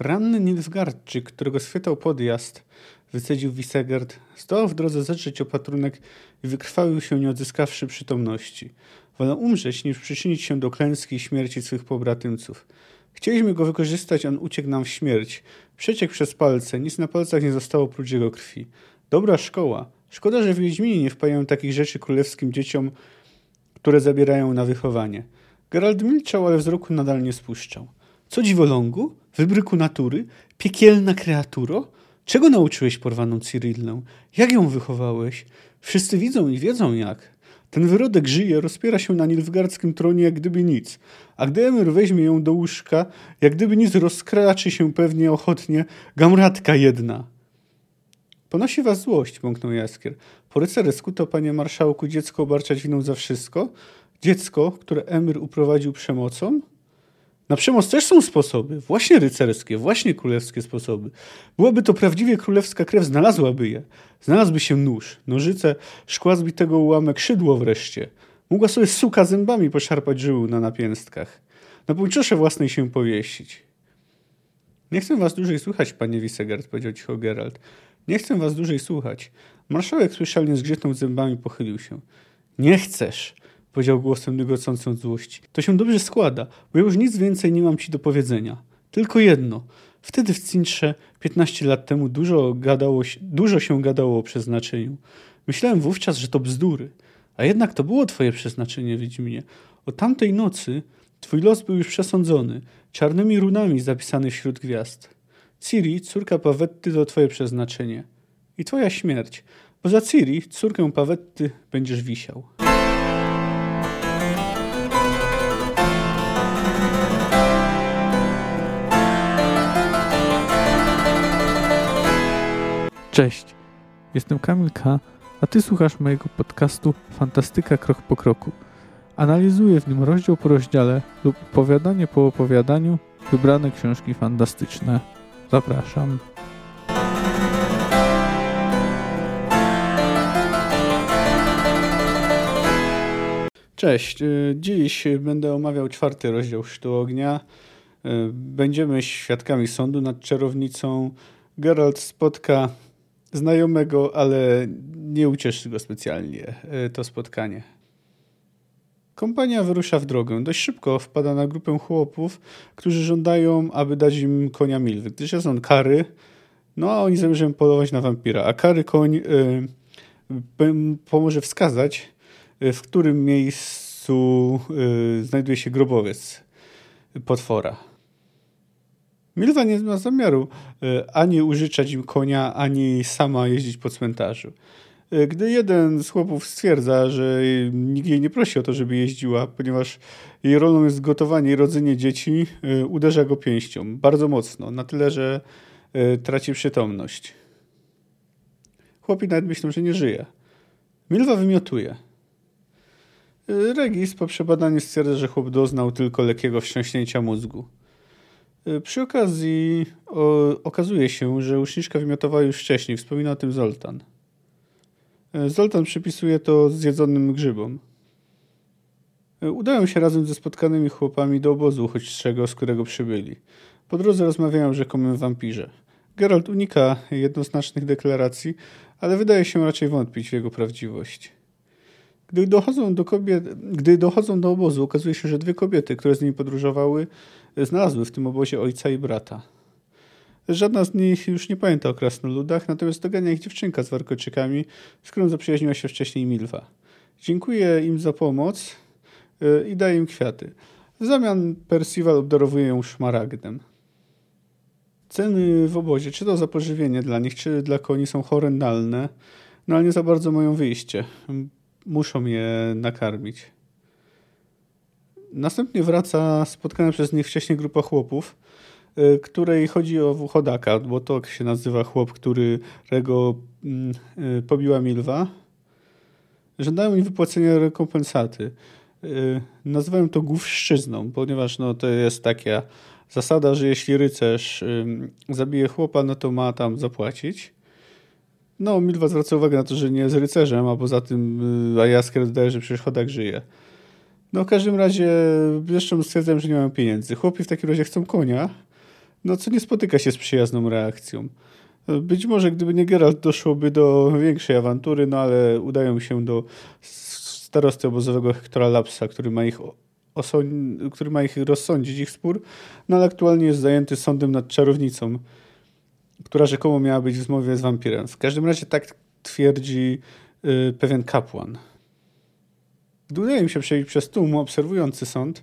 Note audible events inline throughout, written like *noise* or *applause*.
Ranny Nilfgaardczyk, którego schwytał podjazd, wycedził Wisegard, zdołał w drodze zetrzeć opatrunek i wykrwawił się, nie odzyskawszy przytomności. Wolę umrzeć, niż przyczynić się do klęski i śmierci swych pobratymców. Chcieliśmy go wykorzystać, on uciekł nam w śmierć. Przeciekł przez palce, nic na palcach nie zostało oprócz jego krwi. Dobra szkoła. Szkoda, że Wiedźmini nie wpajają takich rzeczy królewskim dzieciom, które zabierają na wychowanie. Gerald milczał, ale wzroku nadal nie spuszczał. Co dziwolągu? Wybryku natury? Piekielna kreaturo? Czego nauczyłeś porwaną Cyrillę? Jak ją wychowałeś? Wszyscy widzą i wiedzą jak. Ten wyrodek żyje, rozpiera się na nilfgardzkim tronie jak gdyby nic. A gdy Emir weźmie ją do łóżka, jak gdyby nic rozkraczy się pewnie ochotnie gamratka jedna. Ponosi was złość, bąknął Jaskier. Po rycersku to, panie marszałku, dziecko obarczać winą za wszystko? Dziecko, które Emir uprowadził przemocą? Na przemoc też są sposoby, właśnie rycerskie, właśnie królewskie sposoby. Byłaby to prawdziwie królewska krew, znalazłaby je. Znalazłby się nóż, nożyce, szkła zbitego ułamek, szydło wreszcie. Mogła sobie suka zębami poszarpać żyły na napięstkach. Na półczosze własnej się powiesić. Nie chcę was dłużej słuchać, panie Wisegard, powiedział cicho Geralt. Nie chcę was dłużej słuchać. Marszałek słyszalnie zgrzytnął zębami pochylił się. Nie chcesz, powiedział głosem nygocącą złości. To się dobrze składa, bo ja już nic więcej nie mam ci do powiedzenia. Tylko jedno. Wtedy w Cintrze, 15 lat temu, dużo, gadało, dużo się gadało o przeznaczeniu. Myślałem wówczas, że to bzdury. A jednak to było twoje przeznaczenie, Wiedźminie. O tamtej nocy twój los był już przesądzony, czarnymi runami zapisany wśród gwiazd. Ciri, córka Pawetty, to twoje przeznaczenie. I twoja śmierć, bo za Ciri, córkę Pawetty, będziesz wisiał. Cześć, jestem Kamil K., a Ty słuchasz mojego podcastu Fantastyka Krok po Kroku. Analizuję w nim rozdział po rozdziale lub opowiadanie po opowiadaniu wybrane książki fantastyczne. Zapraszam. Cześć, y, dziś będę omawiał czwarty rozdział Sztu Ognia. Y, będziemy świadkami sądu nad czarownicą. Geralt spotka znajomego, ale nie ucieszy go specjalnie e, to spotkanie. Kompania wyrusza w drogę. Dość szybko wpada na grupę chłopów, którzy żądają, aby dać im konia Milwy. Gdyż jest on kary, no a oni zamierzają polować na wampira. A kary koń y, pomoże wskazać, e, w którym miejscu y, znajduje się grobowiec potwora. Milwa nie ma zamiaru e, ani użyczać im konia, ani sama jeździć po cmentarzu. E, gdy jeden z chłopów stwierdza, że nikt jej nie prosi o to, żeby jeździła, ponieważ jej rolą jest gotowanie i rodzenie dzieci, e, uderza go pięścią bardzo mocno, na tyle, że traci przytomność. Chłopi nawet myślą, że nie żyje. Milwa wymiotuje. Regis po przebadaniu stwierdza, że chłop doznał tylko lekkiego wstrząśnięcia mózgu. Y, przy okazji o, okazuje się, że uczniczka wymiotowała już wcześniej. Wspomina o tym Zoltan. Y, Zoltan przypisuje to zjedzonym grzybom. Y, udają się razem ze spotkanymi chłopami do obozu uchodźczego, z którego przybyli. Po drodze rozmawiają o rzekomym wampirze. Geralt unika jednoznacznych deklaracji, ale wydaje się raczej wątpić w jego prawdziwość. Gdy dochodzą do, kobiet, gdy dochodzą do obozu, okazuje się, że dwie kobiety, które z nimi podróżowały, znalazły w tym obozie ojca i brata. Żadna z nich już nie pamięta o krasnoludach, natomiast dogania ich dziewczynka z warkoczykami, z którą zaprzyjaźniła się wcześniej Milwa. Dziękuję im za pomoc y, i daje im kwiaty. W zamian Percival obdarowuje ją szmaragdem. Ceny w obozie, czy to za pożywienie dla nich, czy dla koni są horrendalne, no ale nie za bardzo mają wyjście. Muszą je nakarmić. Następnie wraca spotkana przez nich wcześniej grupa chłopów, y, której chodzi o chodaka, bo to się nazywa chłop, którego mm, y, pobiła Milwa. Żądają im wypłacenia rekompensaty. Y, nazywają to główszczyzną, ponieważ no, to jest taka zasada, że jeśli rycerz zabije chłopa, no to ma tam zapłacić. No, Milwa zwraca uwagę na to, że nie jest rycerzem, a poza tym a Jaskier dodaje, że przecież chodak żyje. No w każdym razie zresztą stwierdzam, że nie mam pieniędzy. Chłopi w takim razie chcą konia, no co nie spotyka się z przyjazną reakcją. Być może gdyby nie Geralt doszłoby do większej awantury, no ale udają się do starosty obozowego Hektora Lapsa, który ma ich który ma ich rozsądzić, ich spór, no ale aktualnie jest zajęty sądem nad czarownicą, która rzekomo miała być w zmowie z wampirem. W każdym razie tak twierdzi y, pewien kapłan. Gdy udaje im się przejść przez tłum obserwujący sąd,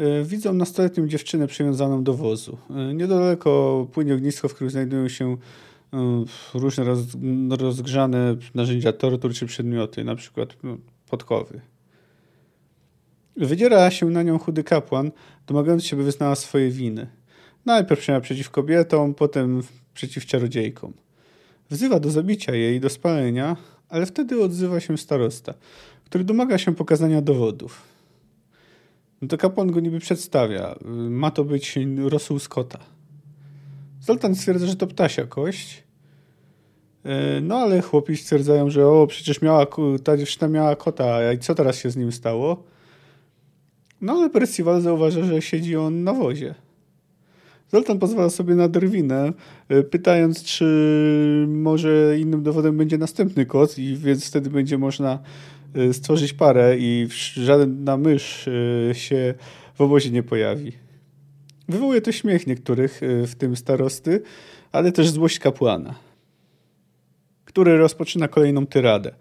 y, widzą nastoletnią dziewczynę przywiązaną do wozu. Y, niedaleko płynie ognisko, w którym znajdują się y, różne roz, rozgrzane narzędzia tortur czy przedmioty, na przykład no, podkowy. Wydziera się na nią chudy kapłan, domagając się, by wyznała swoje winy. Najpierw przemawia przeciw kobietom, potem przeciw czarodziejkom. Wzywa do zabicia jej i do spalenia, ale wtedy odzywa się starosta, który domaga się pokazania dowodów. No to kapłan go niby przedstawia. Ma to być rosół Scotta. Zoltan stwierdza, że to ptasia kość. E, no ale chłopi stwierdzają, że o, przecież miała, ta dziewczyna miała kota, i co teraz się z nim stało? No ale Percival zauważa, że siedzi on na wozie. Zoltan pozwala sobie na drwinę, e, pytając, czy może innym dowodem będzie następny kot, i więc wtedy będzie można stworzyć parę i żadna mysz e, się w obozie nie pojawi. Wywołuje to śmiech niektórych, w tym starosty, ale też złość kapłana, który rozpoczyna kolejną tyradę.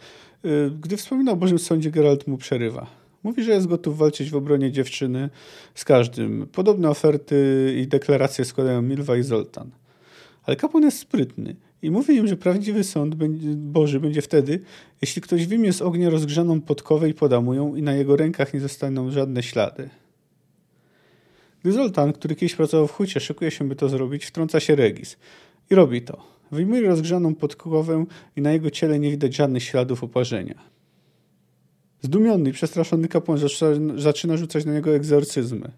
Gdy wspomina o Bożym Sądzie, Geralt mu przerywa. Mówi, że jest gotów walczyć w obronie dziewczyny z każdym. Podobne oferty i deklaracje składają Milwa i Zoltan. Ale kapłan jest sprytny i mówi im, że prawdziwy sąd Boży będzie wtedy, jeśli ktoś wyjmie z ognia rozgrzaną podkowę i poda ją i na jego rękach nie zostaną żadne ślady. Gdy Zoltan, który kiedyś pracował w hucie, szykuje się, by to zrobić, wtrąca się Regis. I robi to. Wyjmuje rozgrzaną podkowę i na jego ciele nie widać żadnych śladów oparzenia. Zdumiony i przestraszony kapłan zaczyna rzucać na niego egzorcyzmy.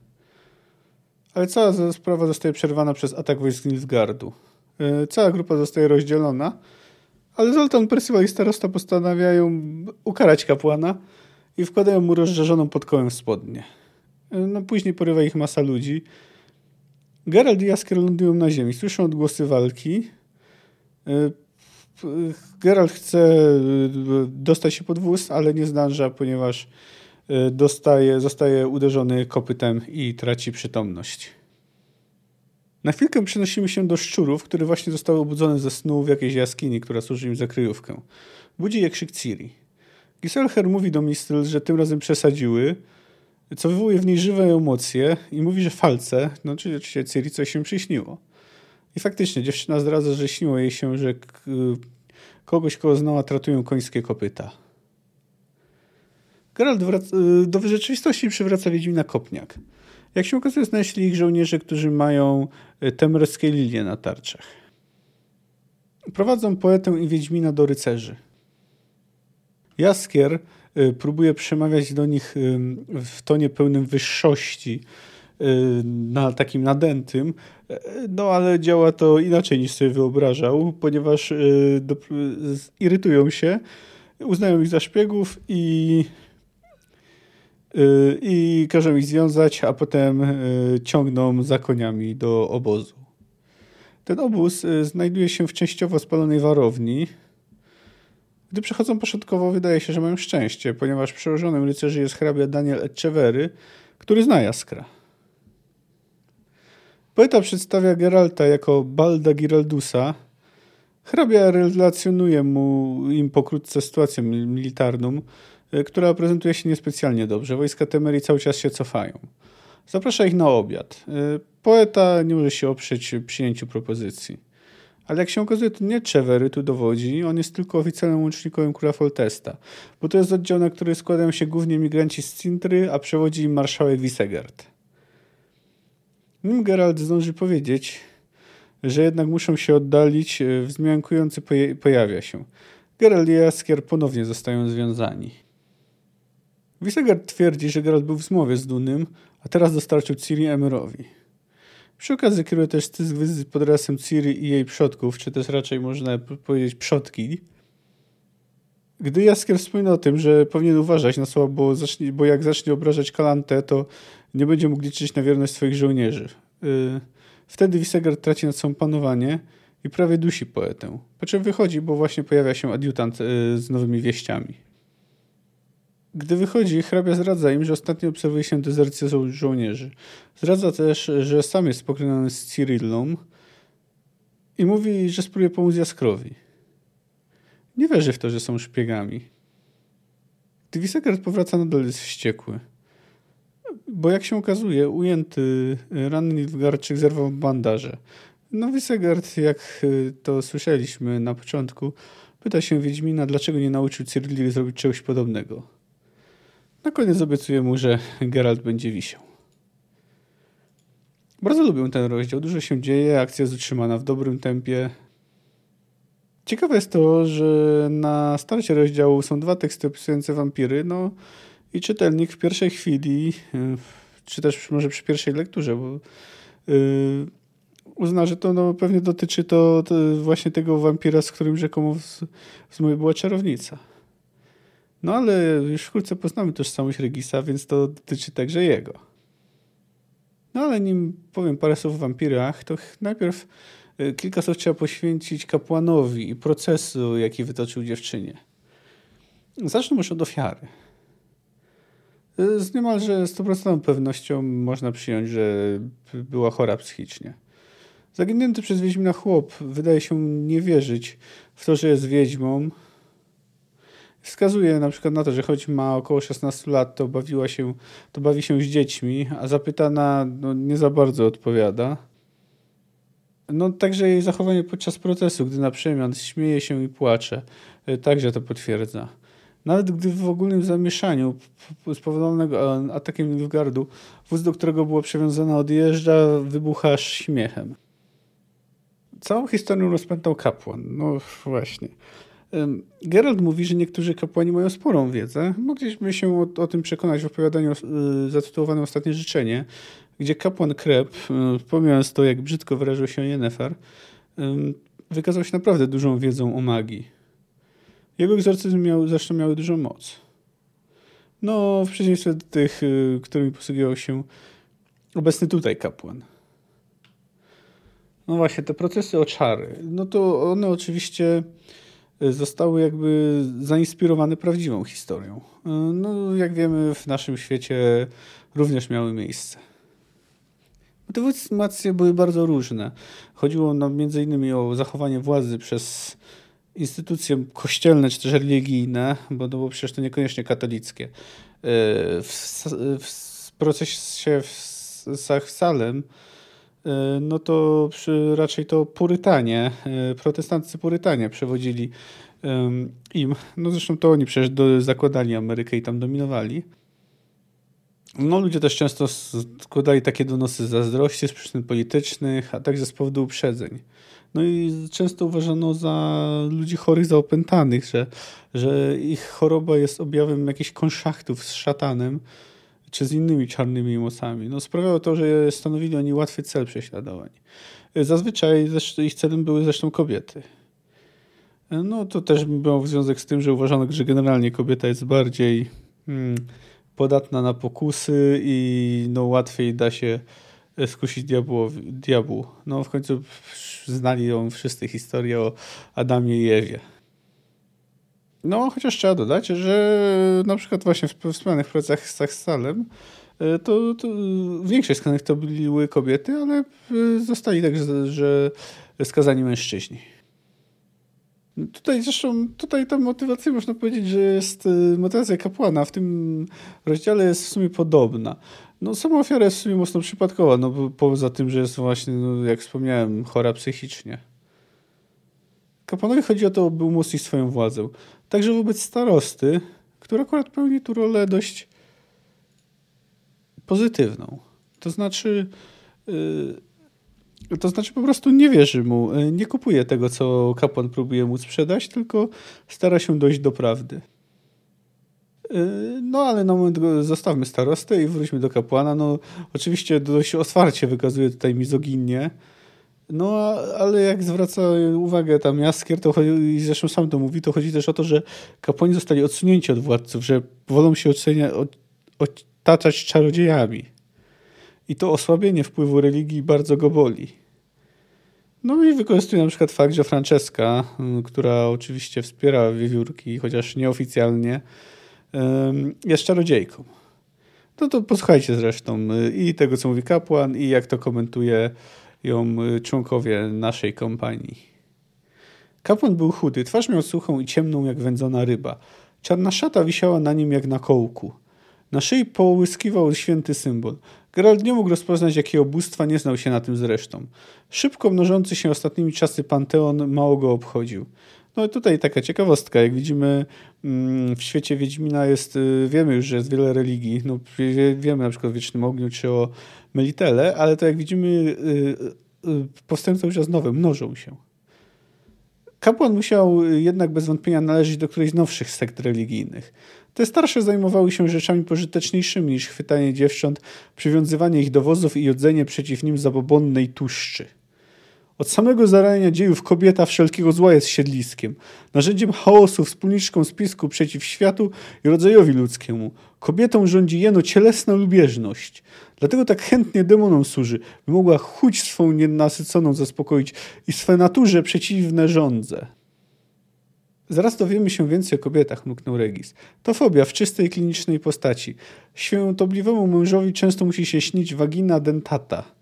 Ale cała sprawa zostaje przerwana przez atak wojsk Nilfgardu. E, cała grupa zostaje rozdzielona, ale Zoltan, Percival i starosta postanawiają ukarać kapłana i wkładają mu rozżarzoną podkołę w spodnie. E, no, później porywa ich masa ludzi. Gerald i Jaskier lądują na ziemi, słyszą odgłosy walki. E, Geralt chce dostać się pod wóz, ale nie zdąża, ponieważ dostaje, zostaje uderzony kopytem i traci przytomność. Na chwilkę przenosimy się do szczurów, które właśnie zostały obudzone ze snu w jakiejś jaskini, która służy im za kryjówkę. Budzi je krzyk Ciri. Giselher mówi do Mistral, że tym razem przesadziły, co wywołuje w niej żywe emocje i mówi, że falce, no czyli oczywiście Ciri coś się przyśniło. I faktycznie dziewczyna zdradza, że śniło jej się, że kogoś, kogo znała, tratują końskie kopyta. Geralt y, do rzeczywistości przywraca Wiedźmina Kopniak. Jak się okazuje, znaleźli ich żołnierze, którzy mają y, temerskie lilie na tarczach. Prowadzą poetę i Wiedźmina do rycerzy. Jaskier y, próbuje przemawiać do nich w tonie pełnym wyższości, na takim nadętym, no ale działa to inaczej niż sobie wyobrażał, ponieważ irytują się, uznają ich za szpiegów i i każą ich związać, a potem ciągną za koniami do obozu. Ten obóz znajduje się w częściowo spalonej warowni. Gdy przechodzą początkowo, wydaje się, że mają szczęście, ponieważ przełożonym rycerzy jest hrabia Daniel Echevery, który zna Jaskra. Poeta przedstawia Geralta jako Balda Giraldusa. Hrabia relacjonuje mu im pokrótce sytuację militarną, która prezentuje się niespecjalnie dobrze. Wojska Temerii cały czas się cofają. Zaprasza ich na obiad. E, poeta nie może się oprzeć przyjęciu propozycji. Ale jak się okazuje, to nie Czewery tu dowodzi, on jest tylko oficjalnym łącznikowym króla Foltesta, bo to jest oddział, na który składają się głównie migranci z Cintry, a przewodzi im marszałek Wisegard. Nim Geralt zdąży powiedzieć, że jednak muszą się oddalić, e, wzmiankujący pojawia się. Geralt i Jaskier ponownie zostają związani. Wisegard twierdzi, że Geralt był w zmowie z Dunym, a teraz dostarczył Ciri Emerowi. Przy okazji kieruje też stysk wizyt pod rasem Ciri i jej przodków, czy też raczej można powiedzieć przodki. Gdy Jaskier wspomina o tym, że powinien uważać na słowa, bo, zacznie, bo jak zacznie obrażać Kalantę, to nie będzie mógł liczyć na wierność swoich żołnierzy. Y, Wtedy Wisegard traci nad sobą panowanie i prawie dusi poetę. Po czym wychodzi, bo właśnie pojawia się adiutant y, z nowymi wieściami. Gdy wychodzi, hrabia zdradza im, że ostatnio obserwuje się dezercję żo żołnierzy. Zdradza też, że sam jest pokroniony z Cyrillą i mówi, że spróbuje pomóc Jaskrowi. Nie wierzy w to, że są szpiegami. Gdy Wisegard powraca, nadal jest wściekły. Bo jak się okazuje, ujęty ranny Nilfgaardczyk zerwał bandaże. No Wisegard, jak to słyszeliśmy na początku, pyta się Wiedźmina, dlaczego nie nauczył Cyrili zrobić czegoś podobnego. Na koniec obiecuje mu, że Geralt będzie wisiał. Bardzo lubię ten rozdział. Dużo się dzieje, akcja jest utrzymana w dobrym tempie. Ciekawe jest to, że na starcie rozdziału są dwa teksty opisujące wampiry, no i czytelnik w pierwszej chwili, y, czy też może przy pierwszej lekturze, bo yy, uzna, że to no, pewnie dotyczy to, to, właśnie tego wampira, z którym rzekomo z, z była czarownica. No ale już wkrótce poznamy tożsamość Regisa, więc to dotyczy także jego. No ale nim powiem parę słów o wampirach, to najpierw y, kilka słów trzeba poświęcić kapłanowi i procesu, jaki wytoczył dziewczynie. Zacznę już od ofiary. Y, z niemalże 100% pewnością można przyjąć, że była chora psychicznie. Zaginięty przez Wiedźmina chłop wydaje się nie wierzyć w to, że jest wiedźmą, Wskazuje na przykład na to, że choć ma około 16 lat, to bawiła się, to bawi się z dziećmi, a zapytana no, nie za bardzo odpowiada. No także jej zachowanie podczas procesu, gdy na przemian śmieje się i płacze, y, także to potwierdza. Nawet gdy w ogólnym zamieszaniu spowodowanego atakiem Nilfgaardu wóz, do którego była przywiązana, odjeżdża, wybucha śmiechem. Całą historię rozpętał kapłan. No właśnie. Gerald mówi, że niektórzy kapłani mają sporą wiedzę. Mogliśmy się o, o tym przekonać w opowiadaniu y, zatytułowanym Ostatnie Życzenie, gdzie kapłan Kreb, y, pomijając to, jak brzydko wyraził się Yennefer, wykazał się naprawdę dużą wiedzą o magii. Jego egzorcyzm miał, zresztą miały dużą moc. No, w przeciwieństwie do tych, y, którymi posługiwał się obecny tutaj kapłan. No właśnie, te procesy o czary, no to one oczywiście zostały jakby zainspirowane prawdziwą historią. No, jak wiemy, w naszym świecie również miały miejsce. Motywacje były bardzo różne. Chodziło nam innymi o zachowanie władzy przez instytucje kościelne czy też religijne, bo to było przecież to niekoniecznie katolickie. W, w procesie w Salem E, no to przy, raczej to purytanie, e, protestancy purytanie przewodzili im. No zresztą to oni przecież do, zakładali Amerykę i tam dominowali. No ludzie też często składali takie donosy zazdrości z przyczyn politycznych, a także z powodu uprzedzeń. No i często uważano za ludzi chorych, za opętanych, że, że ich choroba jest objawem jakichś konszachtów z szatanem, czy z innymi czarnymi mocami. No, sprawiało to, że stanowili oni łatwy cel prześladowań. Zazwyczaj ich celem były zresztą kobiety. No to też miało związek z tym, że uważano, że generalnie kobieta jest bardziej hmm, podatna na pokusy i no, łatwiej da się skusić diabłowi, diabłu. No w końcu znali ją wszyscy historię o Adamie i Ewie. No, chociaż trzeba dodać, że na przykład właśnie w wspomnianych pracach z Salem e, to, to większość skazanych to były kobiety, ale e, zostali także że skazani mężczyźni. Tutaj zresztą, tutaj ta motywacja można powiedzieć, że jest e, motywacja kapłana w tym rozdziale jest w sumie podobna. No sama ofiara jest w sumie mocno przypadkowa, no poza tym, że jest właśnie, no, jak wspomniałem, chora psychicznie. Kapłanowi chodzi o to, by umocnić swoją władzę. Także wobec starosty, który akurat pełni tu rolę dość pozytywną. To znaczy, yy, to znaczy po prostu nie wierzy mu, yy, nie kupuje tego, co kapłan próbuje mu sprzedać, tylko stara się dojść do prawdy. Yy, no ale na moment zostawmy starostę i wróćmy do kapłana. No oczywiście dość otwarcie wykazuje tutaj mizoginię no, ale jak zwraca uwagę tam Jaskier, to chodzi, i zresztą sam to mówi, to chodzi też o to, że kapłani zostali odsunięci od władców, że wolą się ocenia, otaczać czarodziejami. I to osłabienie wpływu religii bardzo go boli. No i wykorzystuje na przykład fakt, że Francesca, która oczywiście wspiera wiewiórki, chociaż nieoficjalnie, jest czarodziejką. No to posłuchajcie zresztą y, i tego, co mówi kapłan, i jak to komentuje ją członkowie naszej kompanii. Kapłan był chudy, twarz miał suchą i ciemną jak wędzona ryba. Czarna szata wisiała na nim jak na kołku. Na szyi połyskiwał święty symbol. Geralt nie mógł rozpoznać, jakiego bóstwa nie znał się na tym zresztą. Szybko mnożący się ostatnimi czasy panteon mało go obchodził. No i tutaj taka ciekawostka, jak widzimy mm, w świecie Wiedźmina jest, y, wiemy już, że jest wiele religii, no, wiemy na przykład o Wiecznym Ogniu czy o Melitele, ale to jak widzimy y, y, cały czas nowe, mnożą się. Kapłan musiał jednak bez wątpienia należeć do którejś z nowszych sekt religijnych. Te starsze zajmowały się rzeczami pożyteczniejszymi niż chwytanie dziewcząt, przywiązywanie ich do wozów i jodzenie przeciw nim zabobonnej tuszczy. Od samego zarania dziejów kobieta wszelkiego zła jest siedliskiem, narzędziem chaosu, wspólniczką spisku przeciw światu i rodzajowi ludzkiemu. Kobietą rządzi jeno cielesna lubieżność. Dlatego tak chętnie demonom służy, by mogła chuć swą nienasyconą zaspokoić i swe naturze przeciwne rządze. Zaraz dowiemy się więcej o kobietach, mruknął Regis. To fobia w czystej klinicznej postaci. Świętobliwemu mężowi często musi się śnić wagina dentata.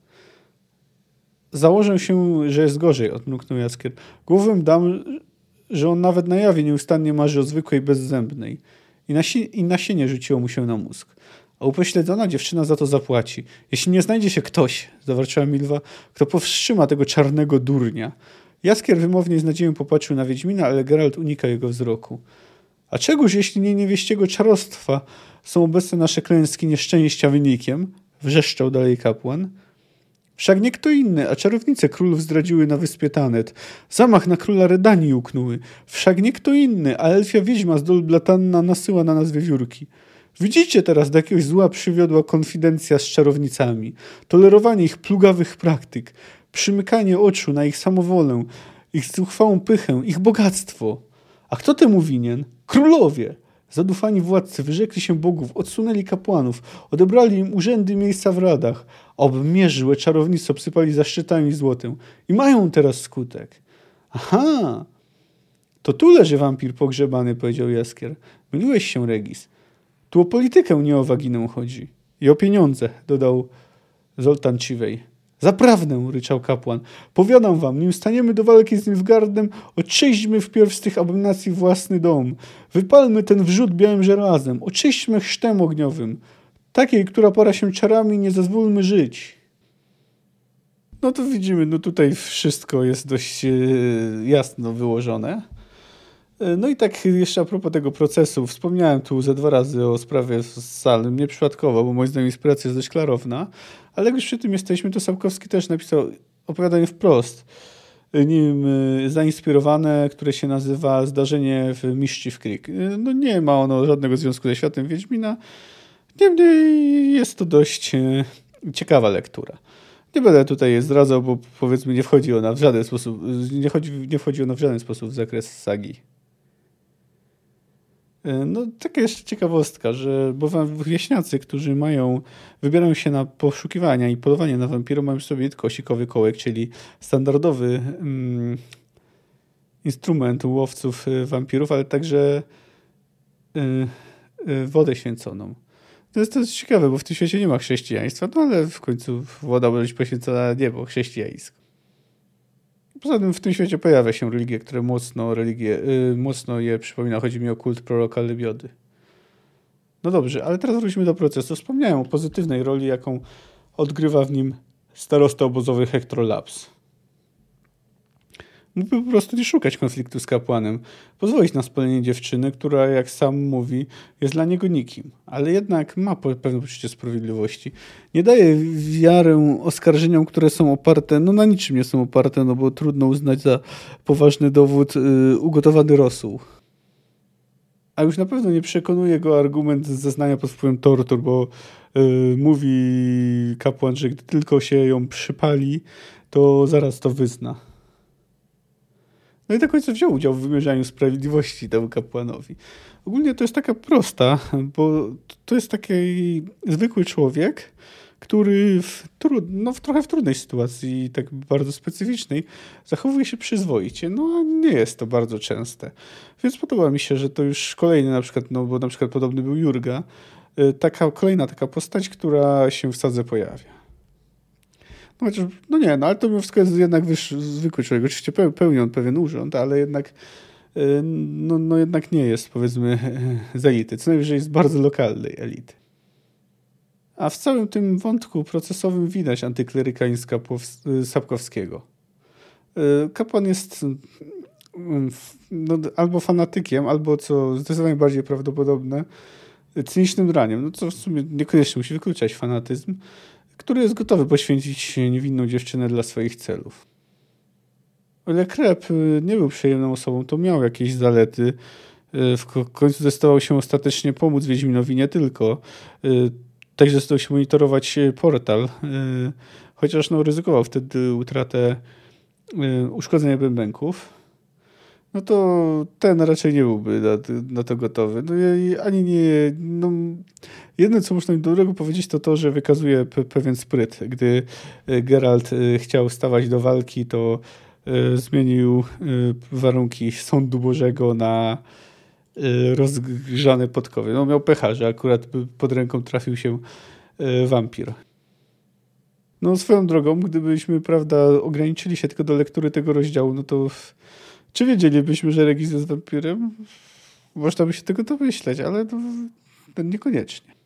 Założę się, że jest gorzej, odmruknął Jaskier. Głowem dam, że on nawet na jawie nieustannie marzy o zwykłej bezzębnej. I, nasi I nasienie rzuciło mu się na mózg. A upośledzona dziewczyna za to zapłaci. Jeśli nie znajdzie się ktoś, zawarczyła Milwa, kto powstrzyma tego czarnego durnia. Jaskier wymownie z nadzieją popatrzył na Wiedźmina, ale Geralt unika jego wzroku. A czegoż, jeśli nie niewieściego czarostwa są obecne nasze klęski nieszczęścia wynikiem? Wrzeszczał dalej kapłan. Wszak nie kto inny, a czarownice królów zdradziły na wyspie Tanet. Zamach na króla Redanii uknęły. Wszak nie kto inny, a elfia wiedźma z Dol Blatanna nasyła na nas wiewiórki. Widzicie teraz, do jakiegoś zła przywiodła konfidencja z czarownicami, tolerowanie ich plugawych praktyk, przymykanie oczu na ich samowolę, ich zuchwałą pychę, ich bogactwo. A kto temu winien? Królowie! Zadufani władcy wyrzekli się bogów, odsunęli kapłanów, odebrali im urzędy miejsca w radach, a obmierzłe czarownice obsypali zaszczytami złotem i mają teraz skutek. Aha! To tu leży wampir pogrzebany, powiedział Jaskier. Myliłeś się, Regis. Tu o politykę, nie o waginę chodzi. I o pieniądze, dodał Zoltan Ciwej. Zaprawdę, ryczał kapłan. Powiadam wam, nim staniemy do walki z Nilfgaardem, oczyśćmy wpierw z tych abominacji własny dom. Wypalmy ten wrzód białym żelazem. Oczyśćmy chrztem ogniowym. Takiej, która pora się czarami, nie zezwólmy żyć. No to widzimy, no tutaj wszystko jest dość e, jasno wyłożone. E, no i tak jeszcze a propos tego procesu, wspomniałem tu ze dwa razy o sprawie z Salem, nieprzypadkowo, bo moim zdaniem inspiracja jest dość klarowna, ale jak już przy tym jesteśmy, to Sapkowski też napisał opowiadanie wprost, nim e, zainspirowane, które się nazywa Zdarzenie w Mischief Creek. E, no nie ma ono żadnego związku ze światem Wiedźmina, niemniej jest to dość ciekawa lektura. Nie będę tutaj zdradzał, bo powiedzmy nie wchodzi ona w żaden sposób, nie, chodzi, nie wchodzi ona w żaden sposób w zakres sagi. E, no, taka jeszcze ciekawostka, że bo wieśniacy, którzy mają, wybierają się na poszukiwania i polowanie na wampiro, mają sobie tylko sikowy kołek, czyli standardowy mm, instrument łowców e, wampirów, ale także y, y, wodę święconą. To jest, to jest ciekawe, bo w tym świecie nie ma chrześcijaństwa, no ale w końcu woda może być poświęcona niebo, chrześcijaństwo. Poza tym w tym świecie pojawia się religie, które mocno, religie, yy, mocno je przypomina. Chodzi mi o kult proroka Lebiody. No dobrze, ale teraz wróćmy do procesu. Wspomniałem o pozytywnej roli, jaką odgrywa w nim starosta obozowy Hector Labs. Mógłby po prostu nie szukać konfliktu z kapłanem, pozwolić na spalenie dziewczyny, która, jak sam mówi, jest dla niego nikim, ale jednak ma pewne poczucie sprawiedliwości. Nie daje wiarę oskarżeniom, które są oparte, no na niczym nie są oparte, no bo trudno uznać za poważny dowód yy, ugotowany rosół. A już na pewno nie przekonuje go argument zeznania pod wpływem tortur, bo yy, mówi kapłan, że gdy tylko się ją przypali, to zaraz to wyzna. No i do końca wziął udział w wymierzaniu sprawiedliwości temu kapłanowi. Ogólnie to jest taka prosta, bo to jest taki zwykły człowiek, który w, trud, no, w trochę w trudnej sytuacji, tak bardzo specyficznej, zachowuje się przyzwoicie. No a nie jest to bardzo częste. Więc podoba mi się, że to już kolejny na przykład, no bo na przykład podobny był Jurga, y, taka kolejna taka postać, która się w sadze pojawia. No chociaż, no nie, no ale to mimo wszystko jest jednak wyż, zwykły człowiek. Oczywiście pełni on pewien urząd, ale jednak y, no, no jednak nie jest powiedzmy *laughs* z elity. Co najwyżej jest bardzo lokalnej elity. A w całym tym wątku procesowym widać antyklerykaizm Sapkowskiego. Y, kapłan jest mm, no, albo fanatykiem, albo co zdecydowanie bardziej prawdopodobne, cynicznym raniem. No co w sumie niekoniecznie musi wykluczać fanatyzm, który jest gotowy poświęcić niewinną dziewczynę dla swoich celów. O ile Krep y, nie był przyjemną osobą, to miał jakieś zalety. Y, w końcu zdecydował się ostatecznie pomóc Wiedźminowi nie tylko. Także zdecydował się monitorować portal, chociaż no, ryzykował wtedy utratę uszkodzenia bębenków no to ten raczej nie byłby na, to gotowy. No ani nie. No, jedno, co można dobrego powiedzieć, to to, że wykazuje pe pewien spryt. Gdy e, Geralt e, chciał stawać do walki, to e, zmienił warunki sądu Bożego na rozgrzane podkowy. No miał pecha, że akurat pod ręką trafił się wampir. No swoją drogą, gdybyśmy, prawda, ograniczyli się tylko do lektury tego rozdziału, no to czy wiedzielibyśmy, że Regis jest wampirem? Można by się tego domyśleć, ale to niekoniecznie.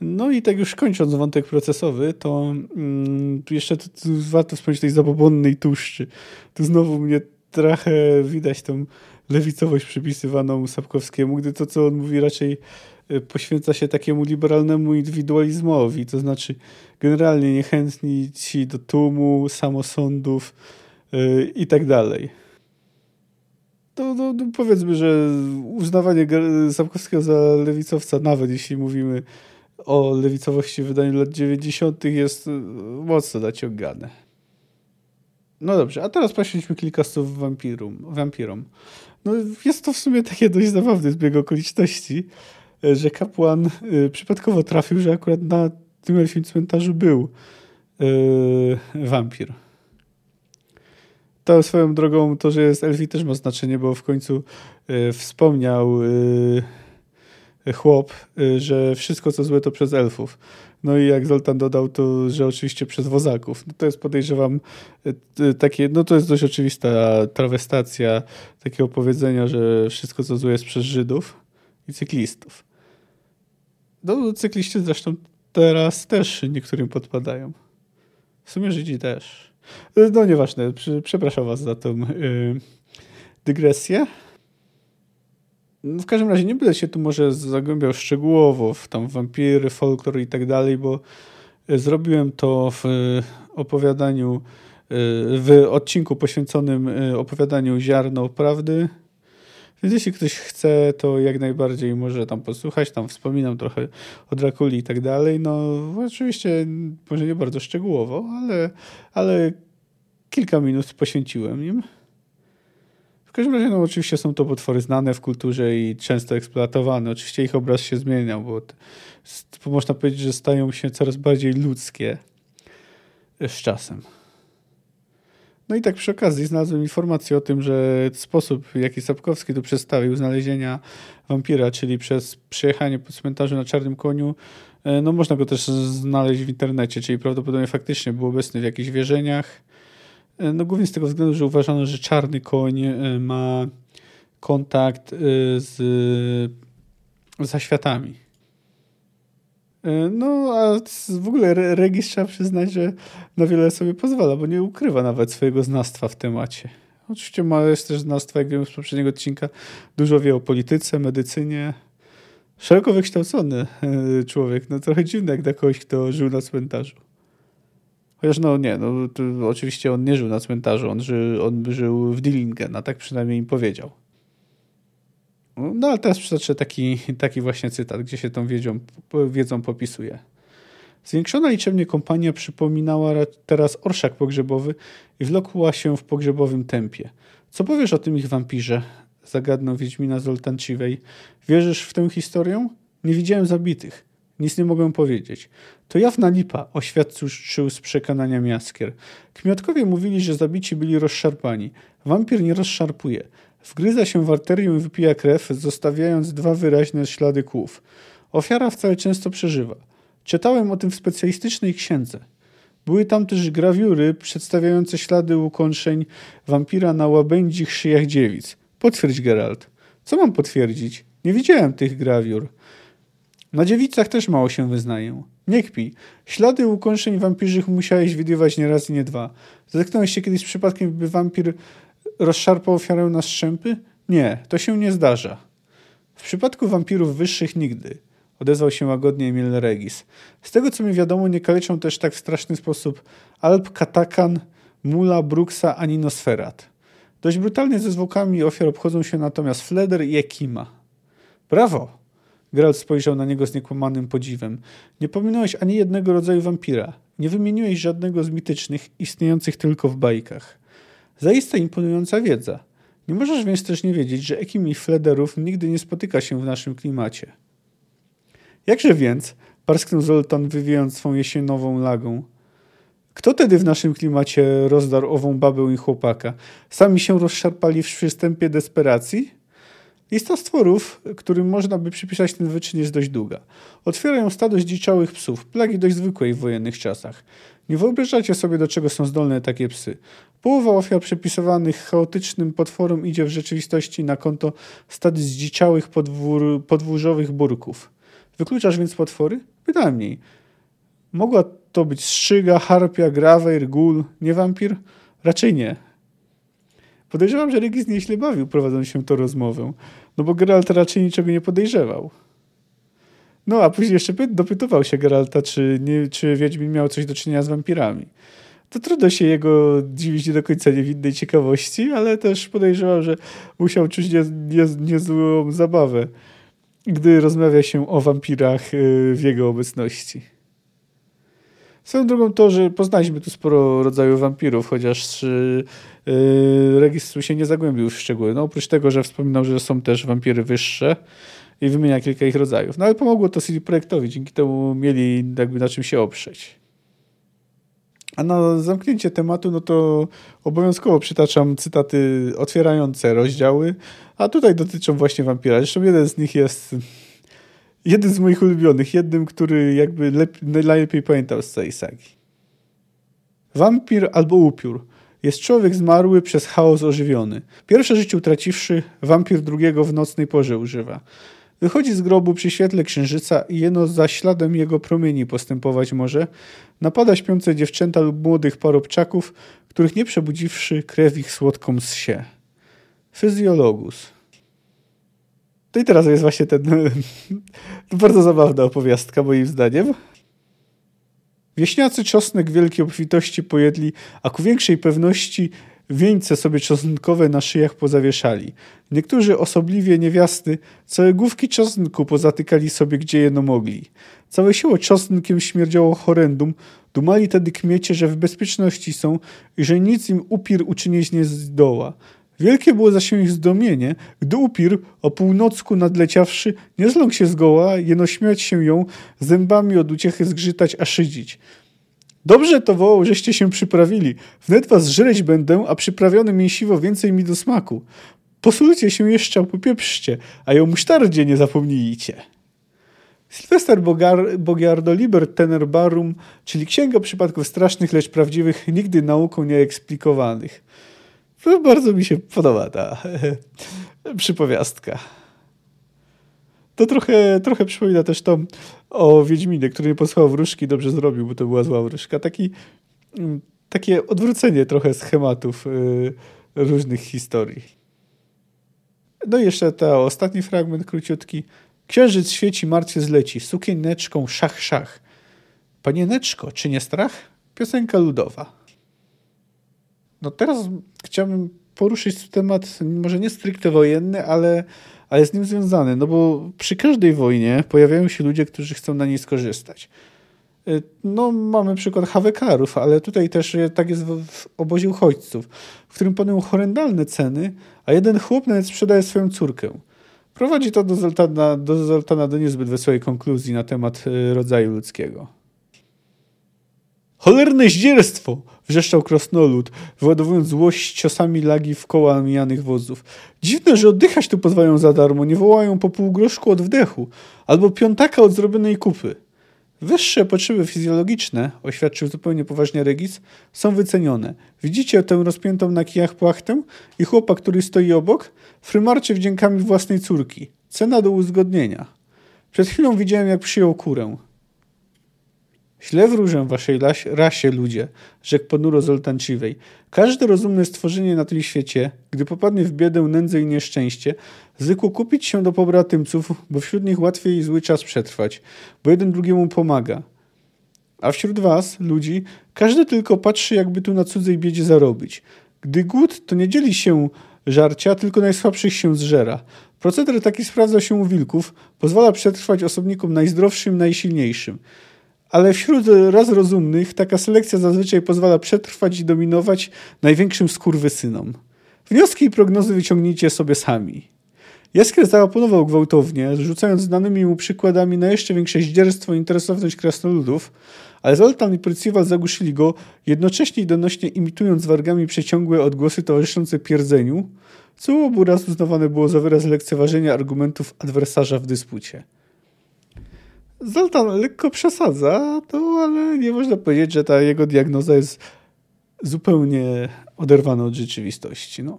No i tak już kończąc wątek procesowy, to mm, jeszcze tu, tu warto wspomnieć tej zabobonnej tłuszczy. Tu znowu mnie trochę widać tą lewicowość przypisywaną Sapkowskiemu, gdy to, co on mówi, raczej e, poświęca się takiemu liberalnemu indywidualizmowi, to znaczy generalnie niechętni ci do tłumu, samosądów yy, i tak dalej to, to, to, powiedzmy, że uznawanie Sapkowskiego za lewicowca, nawet jeśli mówimy o lewicowości w wydaniu lat 90., jest e, mocno naciągane. No dobrze, a teraz poświęćmy kilka słów wampirum, wampirom. No, jest to w sumie takie dość zabawny zbieg okoliczności, e, że kapłan y, przypadkowo trafił, że akurat na tym elfim cmentarzu był y, wampir. To swoją drogą, to, że jest Elfi też ma znaczenie, bo w końcu y, wspomniał y, chłop, y, że wszystko co złe to przez elfów. No i jak Zoltan dodał, to że oczywiście przez wozaków. No to jest podejrzewam takie, no to jest dość oczywista trawestacja takiego powiedzenia, że wszystko co złe jest przez Żydów i cyklistów. No cykliści zresztą teraz też niektórym podpadają. W sumie Żydzi też. No nieważne, przepraszam was za tą yy, dygresję. No, w każdym razie nie będę się tu może zagłębiał szczegółowo w tam wampiry, folklor i tak dalej, bo y, zrobiłem to w y, opowiadaniu, y, w odcinku poświęconym opowiadaniu Ziarno Prawdy. Więc jeśli ktoś chce, to jak najbardziej może tam posłuchać. Tam wspominam trochę o Drakuli i tak dalej. No oczywiście może nie bardzo szczegółowo, ale, ale kilka minut poświęciłem im. Każdym razie, no oczywiście są to potwory znane w kulturze i często eksploatowane. Oczywiście ich obraz się zmieniał, bo można powiedzieć, że stają się coraz bardziej ludzkie z czasem. No i tak przy okazji znalazłem informację o tym, że sposób, w jaki Sapkowski tu przedstawił znalezienia wampira, czyli przez przejechanie po cmentarzu na czarnym koniu, e, no można go też znaleźć w internecie, czyli prawdopodobnie faktycznie był obecny w jakichś wierzeniach. E, no głównie z tego względu, że uważano, że czarny koń e, ma kontakt z zaświatami. E, no, a w ogóle Regis trzeba przyznać, że na wiele sobie pozwala, bo nie ukrywa nawet swojego znawstwa w temacie. Oczywiście ma jest też znawstwa, jak wiemy z poprzedniego odcinka, dużo wie o polityce, medycynie. Szeroko wykształcony e, człowiek. No trochę dziwny jak dla kogoś, kto żył na cmentarzu. Chociaż no nie, no oczywiście on nie żył na cmentarzu, on, ży, on żył w Dillingen, a tak przynajmniej im powiedział. No ale teraz przytoczę taki, taki właśnie cytat, gdzie się tą wiedzą, wiedzą popisuje. Zwiększona liczebnie kompania przypominała teraz orszak pogrzebowy i wlokła się w pogrzebowym tempie. Co powiesz o tym ich wampirze? Zagadnął Wiedźmina Zoltanciwej. Wierzysz w tę historię? Nie widziałem zabitych. Nic nie mogłem powiedzieć. To jawna lipa, oświadczył z przekonania Miaskier. Kmiotkowie mówili, że zabici byli rozszarpani. Wampir nie rozszarpuje. Wgryza się w arterię i wypija krew, zostawiając dwa wyraźne ślady kłów. Ofiara wcale często przeżywa. Czytałem o tym w specjalistycznej księdze. Były tam też grawiury przedstawiające ślady ukończeń wampira na łabędzich szyjach dziewic. Potwierdź, Geralt. Co mam potwierdzić? Nie widziałem tych grawiur. Na dziewicach też mało się wyznają. Nie kpi. Ślady ukończeń wampirzych musiałeś widywać nie raz i nie dwa. Zetknąłeś się kiedyś przypadkiem, by wampir rozszarpał ofiarę na strzępy? Nie, to się nie zdarza. W przypadku wampirów wyższych nigdy. Odezwał się łagodnie Emil Regis. Z tego co mi wiadomo, nie kaleczą też tak w straszny sposób Alp, Katakan, Mula, Bruxa ani Nosferat. Dość brutalnie ze zwłokami ofiar obchodzą się natomiast Fleder i Ekima. Brawo! Geralt spojrzał na niego z niekłamanym podziwem. Nie pominąłeś ani jednego rodzaju wampira. Nie wymieniłeś żadnego z mitycznych, istniejących tylko w bajkach. Zaiste imponująca wiedza. Nie możesz więc też nie wiedzieć, że Ekim i Flederów nigdy nie spotyka się w naszym klimacie. Jakże więc? Parsknął Zoltan, wywijając swą jesienową lagą. Kto tedy w naszym klimacie rozdarł ową babę i chłopaka? Sami się rozszarpali w przystępie desperacji? Lista stworów, którym można by przypisać ten wyczyn jest dość długa. Otwierają stado zdziczałych psów, plagi dość zwykłej w wojennych czasach. Nie wyobrażacie sobie, do czego są zdolne takie psy. Połowa ofiar przypisywanych chaotycznym potworom idzie w rzeczywistości na konto stad zdziczałych podwór, podwórzowych burków. Wykluczasz więc potwory? Bynajmniej. Mogła to być strzyga, harpia, grawer, gul, nie wampir? Raczej nie. Podejrzewam, że Regis nieźle bawił prowadząc się tą rozmowę, no bo Geralt raczej niczego nie podejrzewał. No a później jeszcze dopytował się Geralta, czy, nie, czy Wiedźmin miał coś do czynienia z wampirami. To trudno się jego dziwić nie do końca niewinnej ciekawości, ale też podejrzewam, że musiał czuć niezłą nie, nie zabawę gdy rozmawia się o wampirach y, w jego obecności. Swoją drogą to, że poznaliśmy tu sporo rodzajów wampirów, chociaż yy, registru się nie zagłębił w szczegóły. No, oprócz tego, że wspominał, że są też wampiry wyższe i wymienia kilka ich rodzajów. No ale pomogło to CD Projektowi, dzięki temu mieli jakby na czym się oprzeć. A na zamknięcie tematu, no to obowiązkowo przytaczam cytaty otwierające rozdziały, a tutaj dotyczą właśnie wampira. Zresztą jeden z nich jest jeden z moich ulubionych, jednym, który jakby najlepiej pamiętał z całej sagi. Wampir albo upiór. Jest człowiek zmarły przez chaos ożywiony. Pierwsze życie utraciwszy, wampir drugiego w nocnej porze używa. Wychodzi z grobu przy świetle księżyca i jeno za śladem jego promieni postępować może. Napada śpiące dziewczęta lub młodych parobczaków, których nie przebudziwszy krew ich słodką zsie. Fyzjologus. To i teraz jest właśnie ten *laughs* bardzo zabawna opowiastka moim zdaniem. Wieśniacy czosnek wielkiej obfitości pojedli, a ku większej pewności wieńce sobie czosnkowe na szyjach pozawieszali. Niektórzy osobliwie niewiasty całe główki czosnku pozatykali sobie gdzie jedno mogli. Całe siło czosnkiem śmierdziało horrendum, dumali tedy kmiecie, że w bezpieczności są i że nic im upir uczynić nie zdoła. Wielkie było zaś ich zdumienie, gdy upir, o północku nadleciawszy, nie zląkł się zgoła, jeno śmiać się ją, zębami od uciechy zgrzytać, a szydzić. Dobrze to wołał, żeście się przyprawili. Wnet was żreć będę, a przyprawione mięsiwo więcej mi do smaku. Posulcie się jeszcze, popieprzcie, a ją musztardzie nie zapomnijcie. Sylwester Bogiardo Liber Tenerbarum, czyli księga przypadków strasznych, lecz prawdziwych, nigdy nauką nieeksplikowanych. To bardzo mi się podoba ta *laughs* przypowiastka. To trochę, trochę przypomina też to o Wiedźminie, który nie posłał wróżki, dobrze zrobił, bo to była zła wróżka. Taki, mm, takie odwrócenie trochę schematów y, różnych historii. No i jeszcze ten ostatni fragment króciutki. Księżyc świeci, martwie zleci, sukieneczką szach, szach. Panieneczko, czy nie strach? Piosenka ludowa. No teraz chciałbym poruszyć temat, może nie stricte wojenny, ale ale z nim związany, no bo przy każdej wojnie pojawiają się ludzie, którzy chcą na niej skorzystać. Y, no, mamy przykład hawekarów, ale tutaj też tak jest w, w obozie uchodźców, w którym panują horrendalne ceny, a jeden chłop nawet sprzedaje swoją córkę. Prowadzi to do Zoltana do, Zoltana do niezbyt wesołej konkluzji na temat y, rodzaju ludzkiego. Cholerne zdzierstwo! Wrzeszczał krasnolud, wyładowując złość ciosami lagi w koła mijanych wozów. Dziwne, że oddychać tu pozwalają za darmo, nie wołają po pół groszku od wdechu, albo piątaka od zrobionej kupy. Wyższe potrzeby fizjologiczne, oświadczył zupełnie poważnie Regis, są wycenione. Widzicie tę rozpiętą na kijach płachtę i chłopa, który stoi obok? Frymarczy wdziękami własnej córki. Cena do uzgodnienia. Przed chwilą widziałem, jak przyjął kurę. Źle wróżę waszej rasie, ludzie, rzekł ponuro Zoltanciwej. Każde rozumne stworzenie na tym świecie, gdy popadnie w biedę, nędzę i nieszczęście, zwykło kupić się do pobratymców, bo wśród nich łatwiej zły czas przetrwać, bo jeden drugiemu pomaga. A wśród was, ludzi, każdy tylko patrzy, jakby tu na cudzej biedzie zarobić. Gdy głód, to nie dzieli się żarcia, tylko najsłabszych się zżera. Proceder taki sprawdza się u wilków, pozwala przetrwać osobnikom najzdrowszym, najsilniejszym ale wśród raz rozumnych taka selekcja zazwyczaj pozwala przetrwać i dominować największym skurwysynom. Wnioski i prognozy wyciągnijcie sobie sami. Jaskier zaoponował gwałtownie, rzucając znanymi mu przykładami na jeszcze większe zdzierstwo i interesowność krasnoludów, ale Zoltan i Prycywal zagłuszyli go, jednocześnie donośnie imitując wargami przeciągłe odgłosy towarzyszące pierdzeniu, co obu raz uznawane było za wyraz lekceważenia argumentów adwersarza w dyspucie. Zoltan lekko przesadza, to, ale nie można powiedzieć, że ta jego diagnoza jest zupełnie oderwana od rzeczywistości. No.